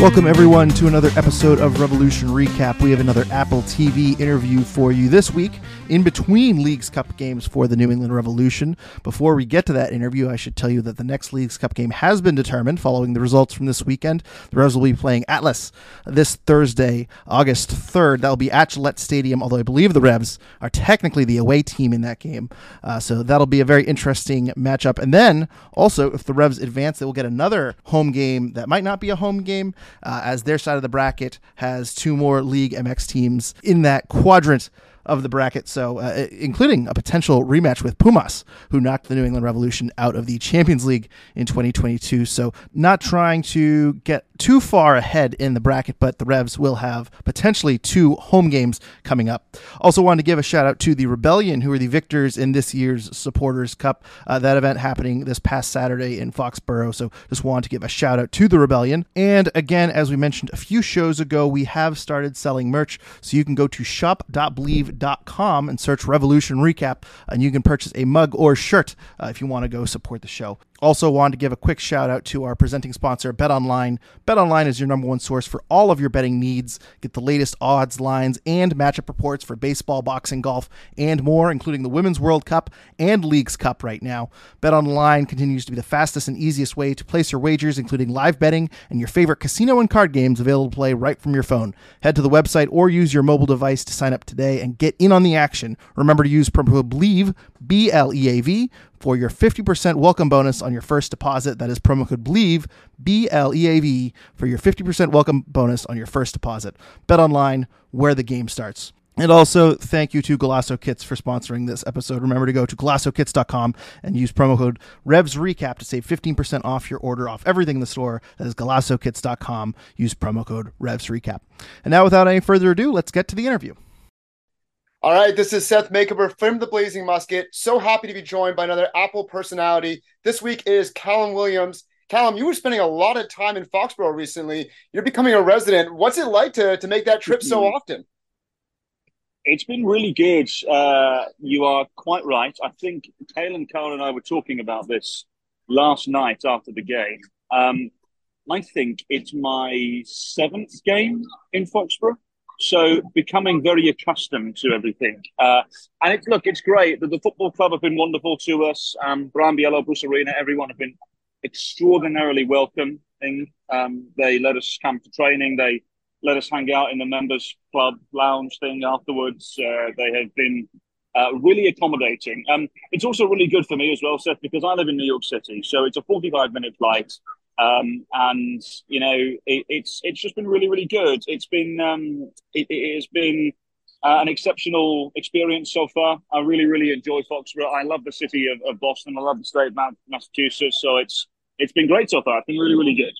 Welcome, everyone, to another episode of Revolution Recap. We have another Apple TV interview for you this week in between Leagues Cup games for the New England Revolution. Before we get to that interview, I should tell you that the next Leagues Cup game has been determined following the results from this weekend. The Revs will be playing Atlas this Thursday, August 3rd. That will be at Gillette Stadium, although I believe the Revs are technically the away team in that game. Uh, so that'll be a very interesting matchup. And then also, if the Revs advance, they will get another home game that might not be a home game uh, as their side of the bracket has two more Liga MX teams in that quadrant of the bracket, so uh, including a potential rematch with Pumas, who knocked the New England Revolution out of the Champions League in 2022. So, not trying to get too far ahead in the bracket, but the Revs will have potentially two home games coming up. Also, wanted to give a shout out to the Rebellion, who are the victors in this year's Supporters Cup. Uh, that event happening this past Saturday in Foxborough. So, just wanted to give a shout out to the Rebellion. And again, as we mentioned a few shows ago, we have started selling merch, so you can go to shop.bleav.com and search Revolution Recap, and you can purchase a mug or shirt uh, if you want to go support the show. Also, wanted to give a quick shout out to our presenting sponsor, Bet Online. Bet Online is your number one source for all of your betting needs. Get the latest odds, lines, and matchup reports for baseball, boxing, golf, and more, including the Women's World Cup and Leagues Cup right now. Bet Online continues to be the fastest and easiest way to place your wagers, including live betting and your favorite casino and card games available to play right from your phone. Head to the website or use your mobile device to sign up today and get in on the action. Remember to use promo B L E A V, for your 50% welcome bonus on your first deposit. That is promo code BLEAV, B L E A V, for your 50% welcome bonus on your first deposit. Bet online where the game starts. And also, thank you to Golaco Kits for sponsoring this episode. Remember to go to golacokits.com and use promo code REVSRECAP to save 15% off your order off everything in the store. That is golacokits.com. Use promo code REVSRECAP. And now, without any further ado, let's get to the interview. All right, this is Seth Macomber from the Blazing Musket. So happy to be joined by another Apple personality. This week is Callum Williams. Callum, you were spending a lot of time in Foxborough recently. You're becoming a resident. What's it like to, to make that trip so often? It's been really good. Uh, you are quite right. I think Calen Carr and I were talking about this last night after the game. Um, I think it's my seventh game in Foxborough. So becoming very accustomed to everything. Uh, and it's look, it's great. The, the, football club have been wonderful to us. Um, Brian Bilello, Bruce Arena, everyone have been extraordinarily welcoming. Um, they let us come to training. They let us hang out in the members club lounge thing afterwards. Uh, they have been uh, really accommodating. Um, it's also really good for me as well, Seth, because I live in New York City. So it's a 45 minute flight. Um, and you know, it, it's it's just been really, really good. It's been um, it, it has been uh, an exceptional experience so far. I really, really enjoy Foxborough. I love the city of, of Boston. I love the state of Massachusetts. So it's it's been great so far. It's been really, really good.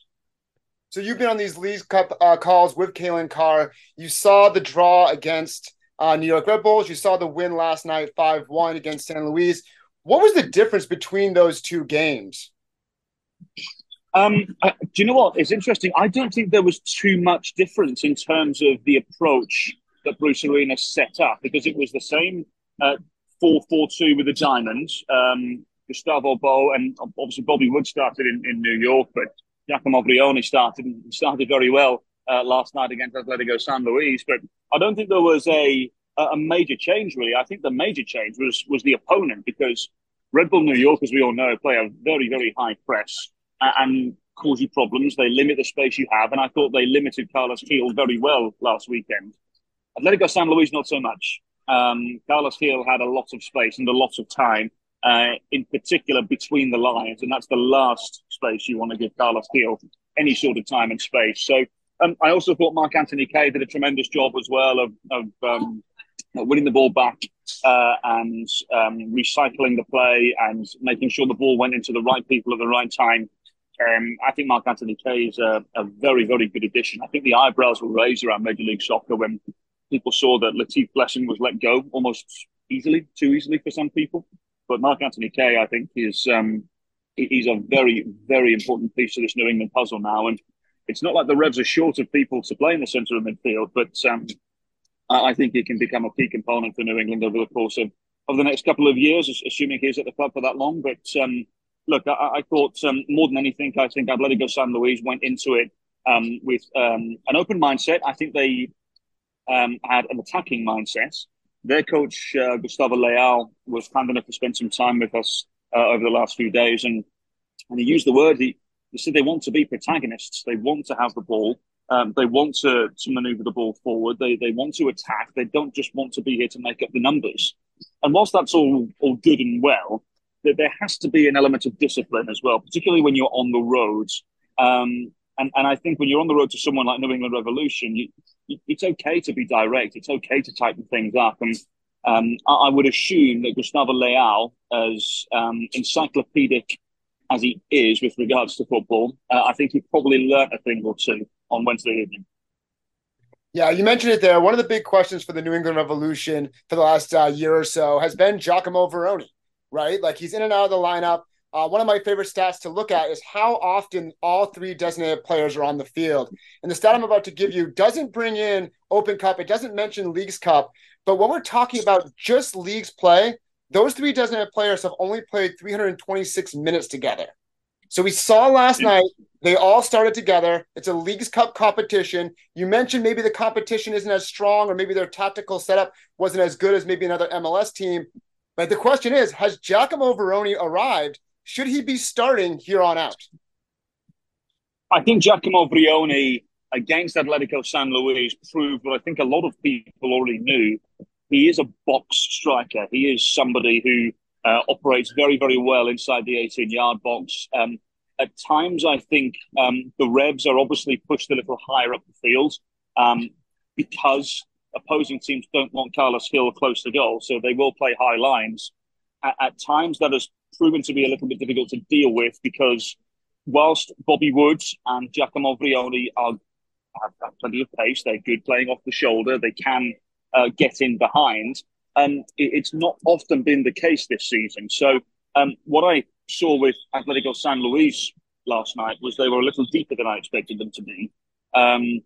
So you've been on these League Cup uh, calls with Calen Carr. You saw the draw against uh, New York Red Bulls. You saw the win last night, five one against San Luis. What was the difference between those two games? Um, do you know what? It's interesting. I don't think there was too much difference in terms of the approach that Bruce Arena set up because it was the same uh, 4 4 2 with the Diamonds. Um, Gustavo Bou and obviously Bobby Wood started in, in New York, but Giacomo Vrioni started started very well uh, last night against Atletico San Luis. But I don't think there was a a major change really. I think the major change was was the opponent because Red Bull New York, as we all know, play a very very high press and cause you problems. They limit the space you have, and I thought they limited Carlos Gil very well last weekend. Atletico San Luis, not so much. Um, Carlos Gil had a lot of space and a lot of time, uh, in particular between the lines, and that's the last space you want to give Carlos Gil any sort of time and space. So Um, I also thought Mark Anthony Kaye did a tremendous job as well of, of um, winning the ball back uh, and um, recycling the play and making sure the ball went into the right people at the right time. Um, I think Mark Anthony Kaye is a, a, very, very good addition. I think the eyebrows were raised around Major League Soccer when people saw that Latif Blessing was let go almost easily, too easily for some people. But Mark Anthony Kaye, I think, is um, he's a very, very important piece of this New England puzzle now. And it's not like the Revs are short of people to play in the centre of midfield, but um, I think he can become a key component for New England over the course of, of the next couple of years, assuming he's at the club for that long. But um, look, I, I thought um, more than anything, I think Atletico San Luis went into it um, with um, an open mindset. I think they um, had an attacking mindset. Their coach, uh, Gustavo Leal, was kind enough to spend some time with us uh, over the last few days. And, and he used the word, he, he said they want to be protagonists. They want to have the ball. Um, they want to, to maneuver the ball forward. They, they want to attack. They don't just want to be here to make up the numbers. And whilst that's all, all good and well, that there has to be an element of discipline as well, particularly when you're on the road. Um, and, and I think when you're on the road to someone like New England Revolution, you, it's okay to be direct. It's okay to tighten things up. And um, I, I, would assume that Gustavo Leal, as um, encyclopedic as he is with regards to football, uh, I think he probably learnt a thing or two on Wednesday evening. Yeah, you mentioned it there. One of the big questions for the New England Revolution for the last uh, year or so has been Giacomo Vrioni, right? Like he's in and out of the lineup. Uh, one of my favorite stats to look at is how often all three designated players are on the field. And the stat I'm about to give you doesn't bring in Open Cup, it doesn't mention Leagues Cup. But when we're talking about just leagues play, those three designated players have only played 326 minutes together. So we saw last night they all started together. It's a Leagues Cup competition. You mentioned maybe the competition isn't as strong, or maybe their tactical setup wasn't as good as maybe another MLS team. But the question is, has Giacomo Vrioni arrived? Should he be starting here on out? I think Giacomo Vrioni against Atletico San Luis proved what I think a lot of people already knew. He is a box striker. He is somebody who uh, operates very, very well inside the 18 yard box. Um, at times, I think um, the Revs are obviously pushed a little higher up the field um, because opposing teams don't want Carlos Gil close to goal, so they will play high lines. At, at times, that has proven to be a little bit difficult to deal with because whilst Bobby Woods and Giacomo Vrioni are have, have plenty of pace, they're good playing off the shoulder, they can uh, get in behind. And it, it's not often been the case this season. So um, what I saw with Atletico San Luis last night was they were a little deeper than I expected them to be, um,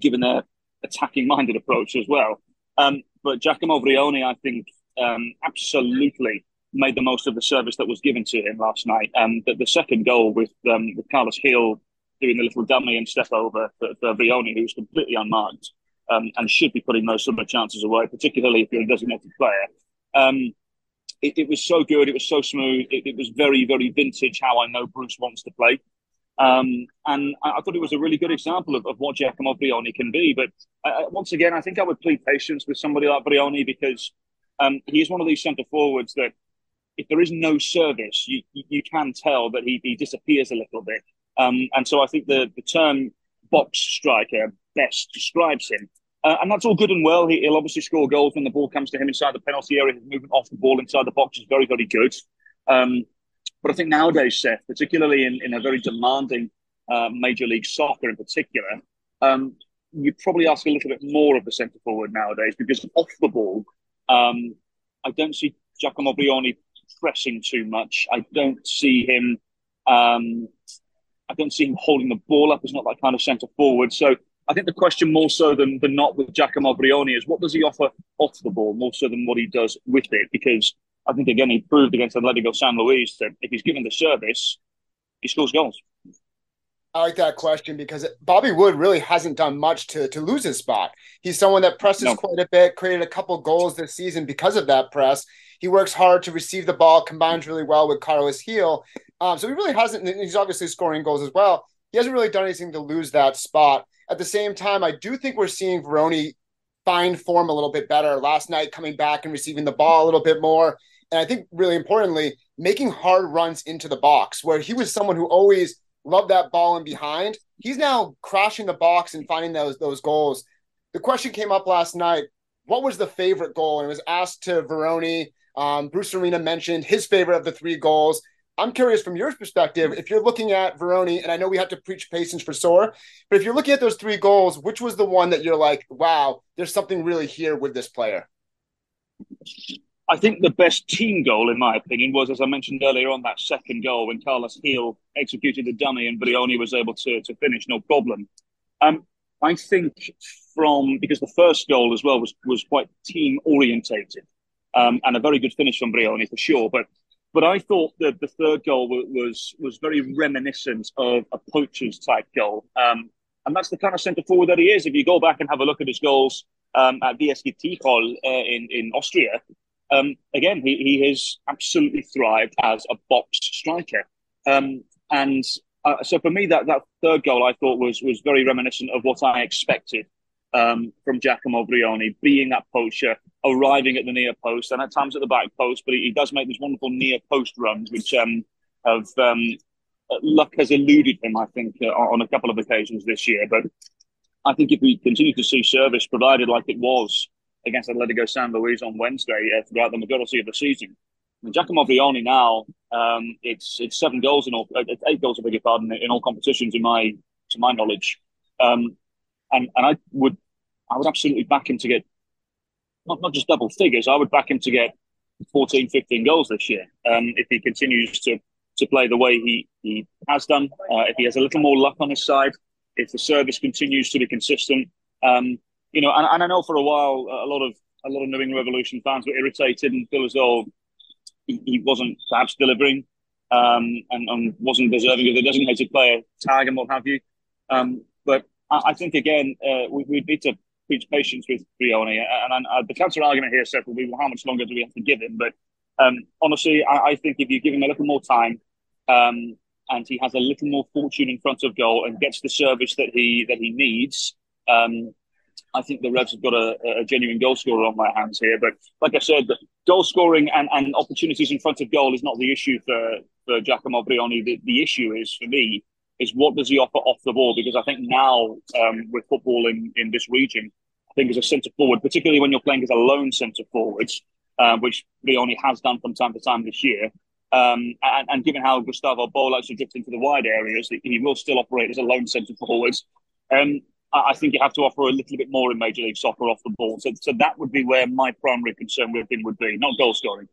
given their attacking-minded approach as well. Um, but Giacomo Vrioni, I think, um, absolutely made the most of the service that was given to him last night. Um, the, the second goal with um, with Carlos Gil doing the little dummy and step over for, for Vrioni, who's completely unmarked um, and should be putting those sort of chances away, particularly if you're a designated player. Um, it, it, was so good. It was so smooth. It, it, was very, very vintage how I know Bruce wants to play. Um, and I, I, thought it was a really good example of, of what Giacomo Vrioni can be. But uh, uh, once again, I think I would plead patience with somebody like Vrioni because um, he is one of these centre forwards that if there is no service, you, you can tell that he, he disappears a little bit. Um, and so I think the, the term box striker best describes him. Uh, and that's all good and well. He, will obviously score goals when the ball comes to him inside the penalty area. His movement off the ball inside the box is very, very good. Um, but I think nowadays, Seth, particularly in, in a very demanding uh, Major League Soccer in particular, um, you probably ask a little bit more of the centre forward nowadays because off the ball, um, I don't see Giacomo Vrioni pressing too much. I don't see him. Um, I don't see him holding the ball up. He's not that kind of centre forward. So I think the question more so than, than not with Giacomo Vrioni is what does he offer off the ball more so than what he does with it? Because I think again he proved against Atletico San Luis that if he's given the service, he scores goals. I like that question because Bobby Wood really hasn't done much to to lose his spot. He's someone that presses no. quite a bit, created a couple goals this season because of that press. He works hard to receive the ball, combines really well with Carlos Gil. Um, so he really hasn't. He's obviously scoring goals as well. He hasn't really done anything to lose that spot. At the same time, I do think we're seeing Vrioni find form a little bit better. Last night, coming back and receiving the ball a little bit more, and I think really importantly, making hard runs into the box, where he was someone who always loved that ball in behind. He's now crashing the box and finding those those goals. The question came up last night. What was the favorite goal? And it was asked to Vrioni. Um, Bruce Arena mentioned his favorite of the three goals. I'm curious from your perspective, if you're looking at Vrioni, and I know we have to preach patience for Soar, but if you're looking at those three goals, which was the one that you're like, wow, there's something really here with this player? I think the best team goal, in my opinion, was, as I mentioned earlier on, that second goal when Carlos Gil executed the dummy and Vrioni was able to, to finish, no problem. Um, I think from, because the first goal as well was, was quite team orientated um, and a very good finish from Vrioni for sure. But but I thought that the third goal was was very reminiscent of a poacher's type goal. Um, and that's the kind of centre forward that he is. If you go back and have a look at his goals um, at VSG Tirol uh, in, in Austria, um, again, he, he has absolutely thrived as a box striker. Um, and uh, so for me, that, that third goal I thought was was very reminiscent of what I expected um, from Giacomo Vrioni, being that poacher, arriving at the near post and at times at the back post, but he, he does make these wonderful near post runs, which um, have um, luck has eluded him, I think, uh, on a couple of occasions this year. But I think if we continue to see service provided like it was against Atletico San Luis on Wednesday uh, throughout the majority of the season, I mean, Giacomo Vrioni now, um, it's it's seven goals in all, uh, eight goals, I beg your pardon, in all competitions in my to my knowledge. Um, and and I would I would absolutely back him to get not, not just double figures. I would back him to get 14, 15 goals this year um, if he continues to to play the way he he has done. Uh, if he has a little more luck on his side, if the service continues to be consistent, um, you know, and, and I know for a while a lot of a lot of New England Revolution fans were irritated and feel as though he, he wasn't perhaps delivering um, and, and, wasn't deserving of the designated player tag and what have you. Um, but I, I, think again uh, we, we need to preach patience with Vrioni. And, and, and the counter argument here, Seth, will be well, how much longer do we have to give him? But um, honestly, I, I, think if you give him a little more time um, and he has a little more fortune in front of goal and gets the service that he that he needs, um, I think the Revs have got a, a, genuine goal scorer on their hands here. But like I said, goal scoring and, and opportunities in front of goal is not the issue for, for Giacomo Vrioni. The, the issue is, for me, is what does he offer off the ball? Because I think now um, with football in, in this region, I think as a centre forward, particularly when you're playing as a lone centre forward, uh, which Vrioni has done from time to time this year, um, and, and, given how Gustavo Bou likes to drift into the wide areas, he will still operate as a lone centre forward. Um, I think you have to offer a little bit more in Major League Soccer off the ball. So, so that would be where my primary concern with him would be, not goal scoring.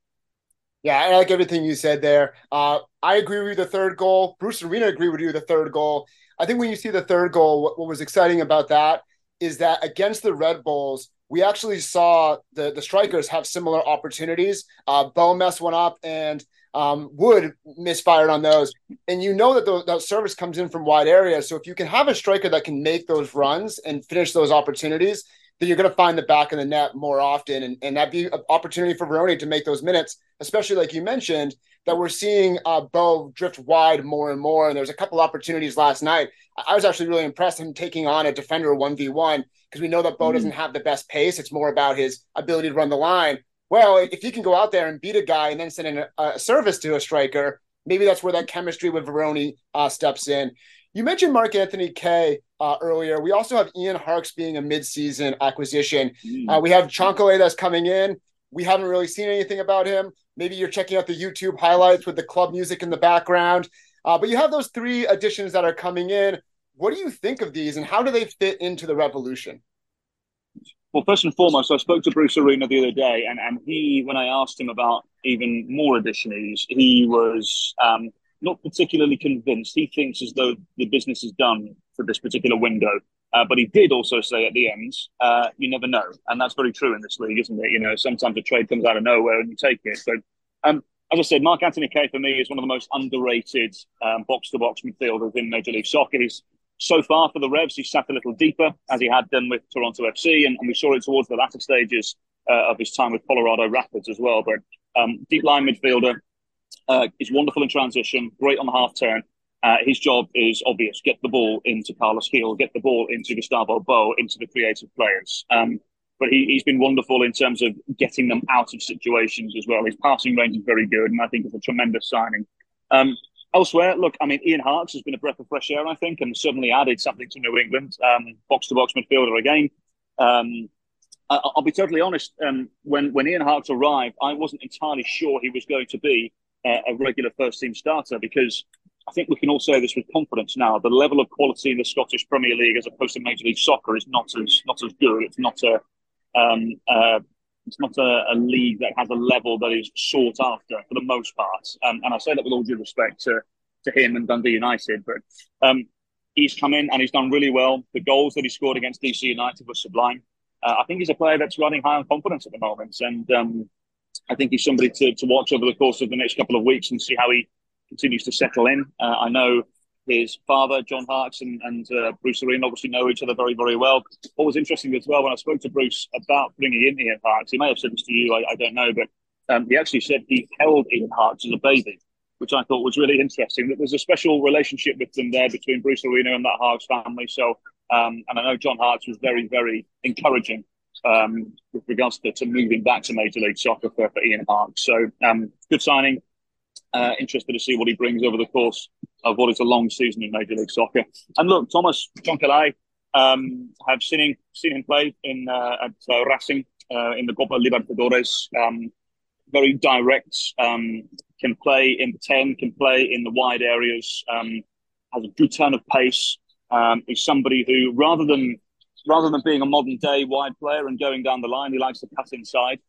Yeah, I like everything you said there. Uh, I agree with you. The third goal, Bruce Arena agree with you. The third goal. I think when you see the third goal, what, what was exciting about that is that against the Red Bulls, we actually saw the the strikers have similar opportunities. Uh, Bou messed one up, and um, Wood misfired on those. And you know that the, that service comes in from wide areas. So if you can have a striker that can make those runs and finish those opportunities, then you're going to find the back of the net more often, and, and that'd be an opportunity for Vrioni to make those minutes, especially like you mentioned that we're seeing uh, Bou drift wide more and more. And there's a couple opportunities last night. I was actually really impressed him taking on a defender one v one because we know that Bou mm-hmm. doesn't have the best pace. It's more about his ability to run the line. Well, if he can go out there and beat a guy and then send in a, a service to a striker, maybe that's where that chemistry with Vrioni uh, steps in. You mentioned Mark Anthony Kaye uh, earlier. We also have Ian Harkes being a midseason acquisition. Mm. Uh, we have Chancalay that's coming in. We haven't really seen anything about him. Maybe you're checking out the YouTube highlights with the club music in the background. Uh, but you have those three additions that are coming in. What do you think of these and how do they fit into the revolution? Well, first and foremost, I spoke to Bruce Arena the other day, and, and he, when I asked him about even more additions, he was um, not particularly convinced. He thinks as though the business is done for this particular window. Uh, but he did also say at the end, uh, you never know. And that's very true in this league, isn't it? You know, sometimes a trade comes out of nowhere and you take it. So, um, as I said, Mark Anthony Kaye for me is one of the most underrated box to box midfielders in Major League Soccer. He's so far for the Revs, he's sat a little deeper as he had done with Toronto FC. And, and we saw it towards the latter stages uh, of his time with Colorado Rapids as well. But um, deep line midfielder, uh, is wonderful in transition, great on the half turn. Uh, his job is obvious: get the ball into Carlos Gil, get the ball into Gustavo Bou, into the creative players. Um, but he, has been wonderful in terms of getting them out of situations as well. His passing range is very good, and I think it's a tremendous signing. Um, elsewhere, look, I mean, Ian Harkes has been a breath of fresh air, I think, and certainly added something to New England. Box to box midfielder again. Um, I, will be totally honest. Um, when when Ian Harkes arrived, I wasn't entirely sure he was going to be a regular first team starter because I think we can all say this with confidence now. The level of quality in the Scottish Premier League, as opposed to Major League Soccer, is not as not as good. It's not a um, uh, it's not a, a, league that has a level that is sought after for the most part. Um, and I say that with all due respect to, to him and Dundee United, but um, he's come in and he's done really well. The goals that he scored against DC United were sublime. Uh, I think he's a player that's running high on confidence at the moment, and um, I think he's somebody to, to watch over the course of the next couple of weeks and see how he continues to settle in. Uh, I know his father, John Harkes, and, and uh, Bruce Arena obviously know each other very, very well. What was interesting as well, when I spoke to Bruce about bringing in Ian Harkes, he may have said this to you, I, I don't know, but um, he actually said he held Ian Harkes as a baby, which I thought was really interesting. That there's a special relationship with them there between Bruce Arena and that Harkes family. So, um, and I know John Harkes was very, very encouraging um, with regards to, to, moving back to Major League Soccer for, for Ian Harkes. So, um, good signing. Uh, interested to see what he brings over the course of what is a long season in Major League Soccer. And look, Thomas Chancalay, um, have seen him seen him play in uh, at uh, Racing uh, in the Copa Libertadores. Um, very direct, um, can play in the ten, can play in the wide areas. Um, has a good turn of pace. He's somebody who, rather than rather than being a modern day wide player and going down the line, he likes to cut inside.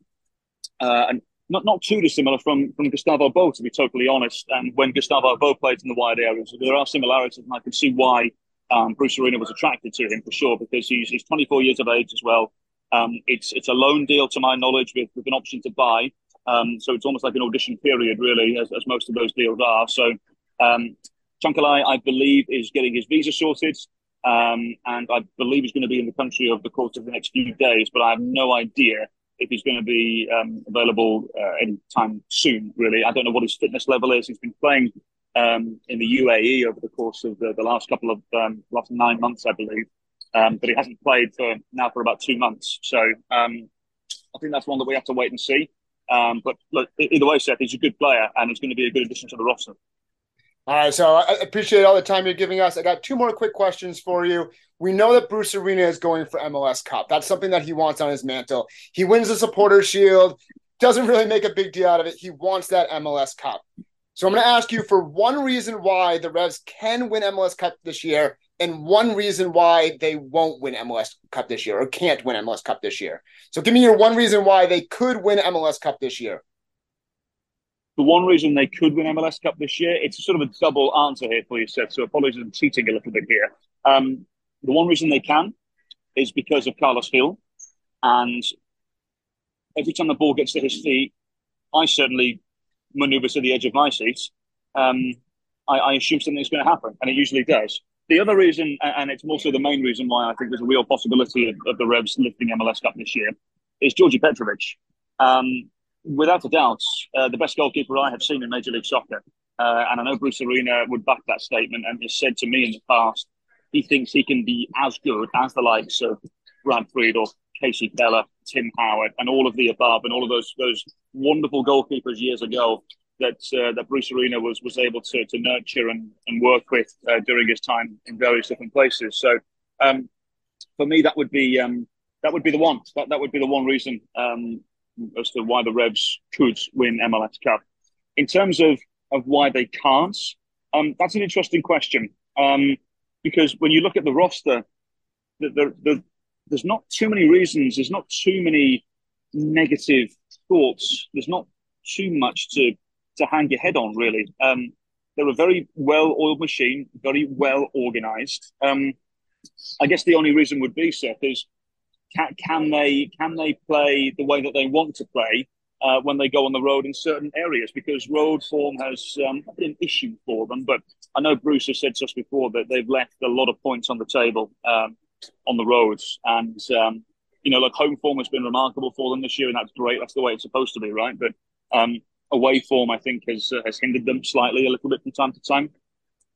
Uh, and not not too dissimilar from from Gustavo Bou, to be totally honest. And when Gustavo Bou played in the wide areas, there are similarities, and I can see why um, Bruce Arena was attracted to him for sure because he's he's 24 years of age as well. Um, it's it's a loan deal to my knowledge with, with an option to buy. Um, so it's almost like an audition period, really, as, as most of those deals are. So um, Chancalay, I believe, is getting his visa sorted. Um, and I believe he's going to be in the country over the course of the next few days, but I have no idea if he's going to be um, available uh, anytime soon. Really, I don't know what his fitness level is. He's been playing um, in the UAE over the course of the, the last couple of um, last nine months, I believe, um, but he hasn't played for now for about two months. So um, I think that's one that we have to wait and see. But look, either way, Seth, he's a good player and he's going to be a good addition to the roster. All right, so I appreciate all the time you're giving us. I got two more quick questions for you. We know that Bruce Arena is going for MLS Cup. That's something that he wants on his mantle. He wins the Supporter Shield, doesn't really make a big deal out of it. He wants that MLS Cup. So I'm going to ask you for one reason why the Revs can win MLS Cup this year, and one reason why they won't win MLS Cup this year or can't win MLS Cup this year. So give me your one reason why they could win MLS Cup this year. The one reason they could win MLS Cup this year, it's sort of a double answer here for you, Seth. So apologies, I'm cheating a little bit here. Um, the one reason they can is because of Carlos Gil. And every time the ball gets to his feet, I certainly maneuver to the edge of my seat. Um, I, I assume something's going to happen, and it usually does. The other reason, and it's also the main reason why I think there's a real possibility of, of the Revs lifting MLS Cup this year, is Djordje Petrovic. Um, without a doubt, uh, the best goalkeeper I have seen in Major League Soccer. Uh, and I know Bruce Arena would back that statement and has said to me in the past he thinks he can be as good as the likes of Brad Friedel, Kasey Keller, Tim Howard, and all of the above, and all of those those wonderful goalkeepers years ago that uh, that Bruce Arena was was able to to nurture and, and work with uh, during his time in various different places. So um, for me, that would be um, that would be the one. That that would be the one reason um, as to why the Revs could win MLS Cup. In terms of, of why they can't, um, that's an interesting question. Um, because when you look at the roster, the, the, the, there's not too many reasons, there's not too many negative thoughts, there's not too much to, to hang your head on, really. Um, they're a very well oiled machine, very well organized. Um, I guess the only reason would be, Seth, is can, can they can they play the way that they want to play uh, when they go on the road in certain areas? Because road form has um, been an issue for them. But I know Bruce has said to us before that they've left a lot of points on the table um, on the roads, and um, you know, like home form has been remarkable for them this year, and that's great. That's the way it's supposed to be, right? But um, away form, I think, has uh, has hindered them slightly a little bit from time to time.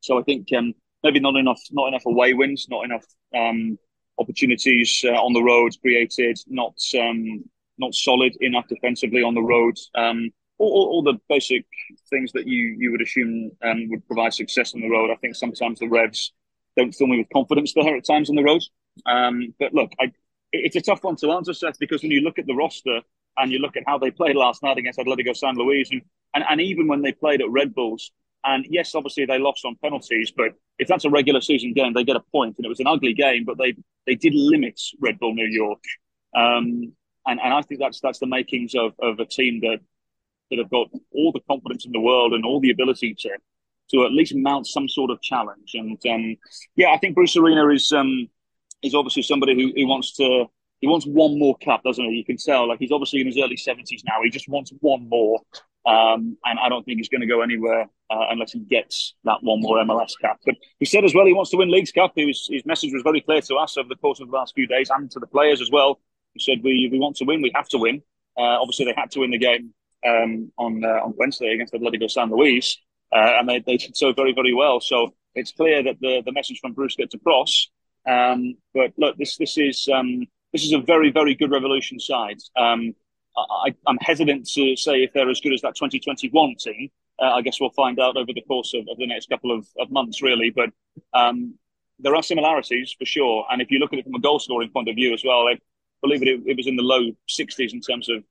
So I think um, maybe not enough, not enough away wins, not enough um, opportunities uh, on the road created, not um, not solid enough defensively on the road, um, all, all, the basic things that you you would assume um, would provide success on the road. I think sometimes the Revs don't fill me with confidence there at times on the road. Um, but look, I, it's a tough one to answer, Seth, because when you look at the roster and you look at how they played last night against Atletico San Luis, and, and, and even when they played at Red Bulls, and yes, obviously they lost on penalties, but if that's a regular season game, they get a point. And it was an ugly game, but they they did limit Red Bull New York. Um, and, and I think that's that's the makings of, of a team that that have got all the confidence in the world and all the ability to to at least mount some sort of challenge. And um, yeah, I think Bruce Arena is um, is obviously somebody who, who wants to he wants one more cup, doesn't he? You can tell like he's obviously in his early seventies now. He just wants one more, um, and I don't think he's going to go anywhere uh, unless he gets that one more MLS cap. But he said as well he wants to win Leagues Cup. Was, his message was very clear to us over the course of the last few days and to the players as well. He said we we want to win, we have to win. Uh, obviously, they had to win the game um, on uh, on Wednesday against Atletico San Luis, uh, and they, they did so very very well. So it's clear that the the message from Bruce gets across. Um, but look, this this is um, this is a very very good Revolution side. Um, I, am hesitant to say if they're as good as that 2021 team. Uh, I guess we'll find out over the course of, of the next couple of, of months, really. But um, there are similarities for sure. And if you look at it from a goal scoring point of view as well, I believe it, it was in the low 60s in terms of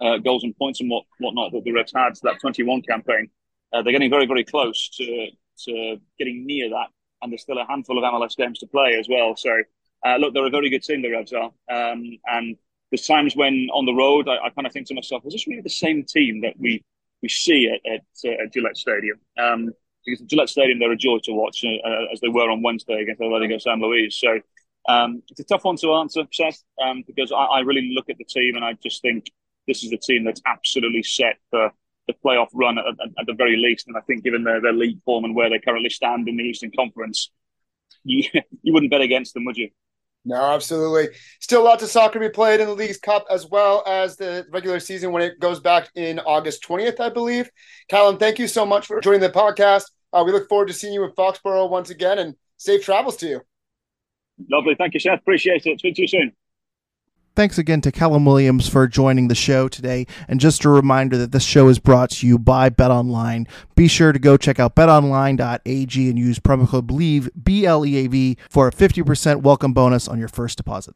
uh, goals and points and what whatnot that the Reds had to that 21 campaign. Uh, they're getting very, very close to to getting near that, and there's still a handful of MLS games to play as well. So, uh, look, they're a very good team, the Reds are, um, and there's times when on the road I, I kind of think to myself, is this really the same team that we we see at, at, uh, at Gillette Stadium? Um, because at Gillette Stadium, they're a joy to watch, uh, as they were on Wednesday against Atletico San Luis. So. Um, it's a tough one to answer, Seth, um, because I, I really look at the team and I just think this is a team that's absolutely set for the playoff run at, at, at, the very least. And I think, given their, their league form and where they currently stand in the Eastern Conference, you you wouldn't bet against them, would you? No, absolutely. Still lots of soccer to be played in the League's Cup as well as the regular season when it goes back in August 20th, I believe. Callum, thank you so much for joining the podcast. Uh, we look forward to seeing you in Foxborough once again and safe travels to you. Lovely. Thank you, Seth. Appreciate it. Speak to you soon. Thanks again to Callum Williams for joining the show today. And just a reminder that this show is brought to you by BetOnline. Be sure to go check out betonline.ag and use promo code BLEAV, B L E A V, for a 50% welcome bonus on your first deposit.